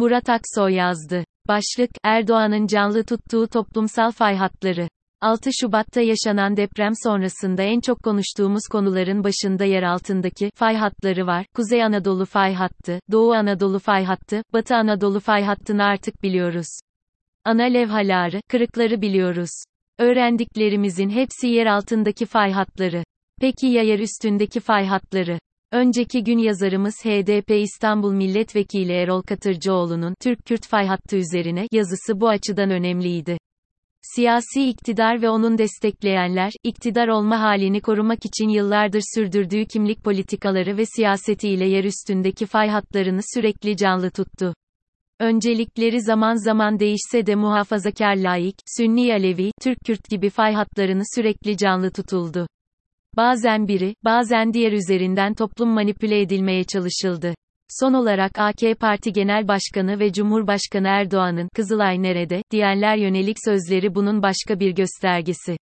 Murat Aksoy yazdı. Başlık, Erdoğan'ın canlı tuttuğu toplumsal fay hatları. 6 Şubat'ta yaşanan deprem sonrasında en çok konuştuğumuz konuların başında yer altındaki fay hatları var. Kuzey Anadolu fay hattı, Doğu Anadolu fay hattı, Batı Anadolu fay hattını artık biliyoruz. Ana levhaları, kırıkları biliyoruz. Öğrendiklerimizin hepsi yer altındaki fay hatları. Peki ya yer üstündeki fay hatları? Önceki gün yazarımız HDP İstanbul Milletvekili Erol Katırcıoğlu'nun Türk-Kürt fay hattı üzerine yazısı bu açıdan önemliydi. Siyasi iktidar ve onun destekleyenler, iktidar olma halini korumak için yıllardır sürdürdüğü kimlik politikaları ve siyasetiyle yer üstündeki fay hatlarını sürekli canlı tuttu. Öncelikleri zaman zaman değişse de muhafazakar laik, Sünni Alevi, Türk-Kürt gibi fay hatlarını sürekli canlı tutuldu. Bazen biri, bazen diğer üzerinden toplum manipüle edilmeye çalışıldı. Son olarak AK Parti Genel Başkanı ve Cumhurbaşkanı Erdoğan'ın Kızılay nerede diyenler yönelik sözleri bunun başka bir göstergesi.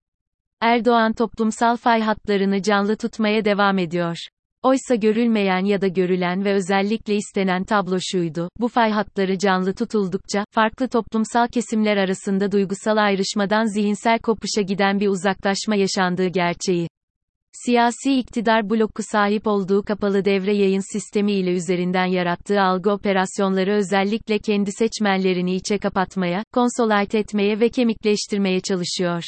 Erdoğan toplumsal fay hatlarını canlı tutmaya devam ediyor. Oysa görülmeyen ya da görülen ve özellikle istenen tablo şuydu, bu fay hatları canlı tutuldukça, farklı toplumsal kesimler arasında duygusal ayrışmadan zihinsel kopuşa giden bir uzaklaşma yaşandığı gerçeği. Siyasi iktidar bloku sahip olduğu kapalı devre yayın sistemi ile üzerinden yarattığı algı operasyonları özellikle kendi seçmenlerini içe kapatmaya, konsolayt etmeye ve kemikleştirmeye çalışıyor.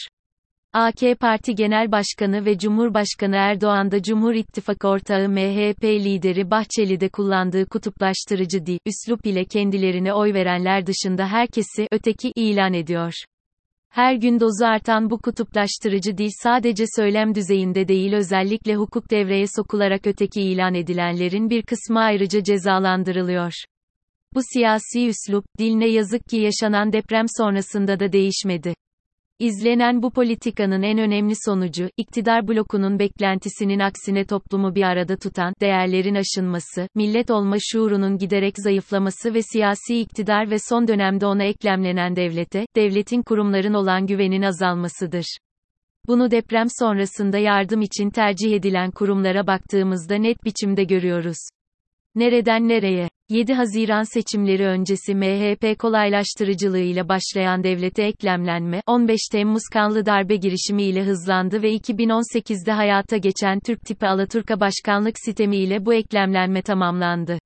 AK Parti Genel Başkanı ve Cumhurbaşkanı Erdoğan da Cumhur İttifakı ortağı MHP lideri Bahçeli'de kullandığı kutuplaştırıcı dil, üslup ile kendilerine oy verenler dışında herkesi öteki ilan ediyor. Her gün dozu artan bu kutuplaştırıcı dil sadece söylem düzeyinde değil özellikle hukuk devreye sokularak öteki ilan edilenlerin bir kısmı ayrıca cezalandırılıyor. Bu siyasi üslup, dil ne yazık ki yaşanan deprem sonrasında da değişmedi. İzlenen bu politikanın en önemli sonucu, iktidar blokunun beklentisinin aksine toplumu bir arada tutan, değerlerin aşınması, millet olma şuurunun giderek zayıflaması ve siyasi iktidar ve son dönemde ona eklemlenen devlete, devletin kurumların olan güvenin azalmasıdır. Bunu deprem sonrasında yardım için tercih edilen kurumlara baktığımızda net biçimde görüyoruz. Nereden nereye? 7 Haziran seçimleri öncesi MHP kolaylaştırıcılığıyla başlayan devlete eklemlenme, 15 Temmuz kanlı darbe girişimiyle hızlandı ve 2018'de hayata geçen Türk tipi Alaturka başkanlık sistemiyle bu eklemlenme tamamlandı.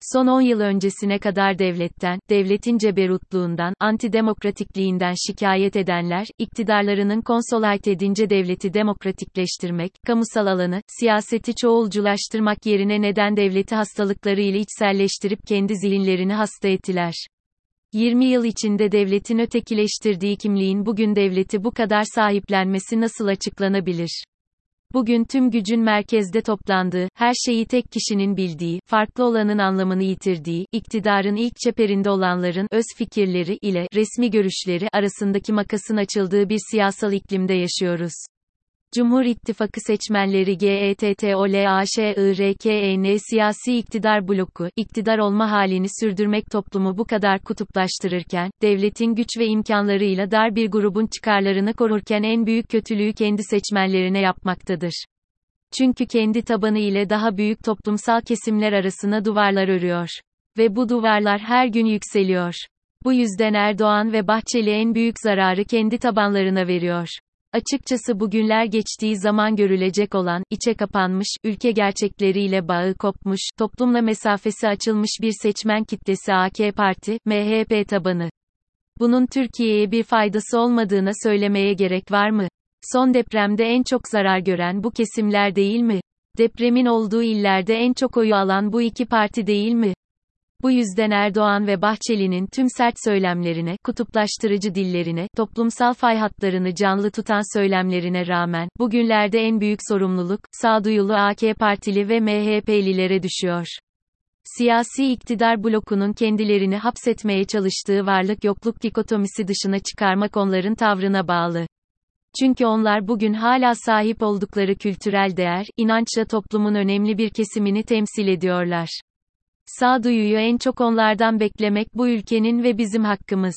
Son 10 yıl öncesine kadar devletten, devletin ceberutluğundan, antidemokratikliğinden şikayet edenler, iktidarlarının konsolayt edince devleti demokratikleştirmek, kamusal alanı, siyaseti çoğulculaştırmak yerine neden devleti hastalıkları ile içselleştirip kendi zihinlerini hasta ettiler. 20 yıl içinde devletin ötekileştirdiği kimliğin bugün devleti bu kadar sahiplenmesi nasıl açıklanabilir? Bugün tüm gücün merkezde toplandığı, her şeyi tek kişinin bildiği, farklı olanın anlamını yitirdiği, iktidarın ilk çeperinde olanların öz fikirleri ile resmi görüşleri arasındaki makasın açıldığı bir siyasal iklimde yaşıyoruz. Cumhur İttifakı seçmenleri GETTOLAŞIRKEN siyasi iktidar bloku, iktidar olma halini sürdürmek toplumu bu kadar kutuplaştırırken, devletin güç ve imkanlarıyla dar bir grubun çıkarlarını korurken en büyük kötülüğü kendi seçmenlerine yapmaktadır. Çünkü kendi tabanı ile daha büyük toplumsal kesimler arasına duvarlar örüyor. Ve bu duvarlar her gün yükseliyor. Bu yüzden Erdoğan ve Bahçeli en büyük zararı kendi tabanlarına veriyor. Açıkçası bugünler geçtiği zaman görülecek olan, içe kapanmış, ülke gerçekleriyle bağı kopmuş, toplumla mesafesi açılmış bir seçmen kitlesi AK Parti, MHP tabanı. Bunun Türkiye'ye bir faydası olmadığına söylemeye gerek var mı? Son depremde en çok zarar gören bu kesimler değil mi? Depremin olduğu illerde en çok oyu alan bu iki parti değil mi? Bu yüzden Erdoğan ve Bahçeli'nin tüm sert söylemlerine, kutuplaştırıcı dillerine, toplumsal fay hatlarını canlı tutan söylemlerine rağmen, bugünlerde en büyük sorumluluk, sağduyulu AK Partili ve MHP'lilere düşüyor. Siyasi iktidar blokunun kendilerini hapsetmeye çalıştığı varlık yokluk dikotomisi dışına çıkarmak onların tavrına bağlı. Çünkü onlar bugün hala sahip oldukları kültürel değer, inançla toplumun önemli bir kesimini temsil ediyorlar. Sağduyuyu en çok onlardan beklemek bu ülkenin ve bizim hakkımız.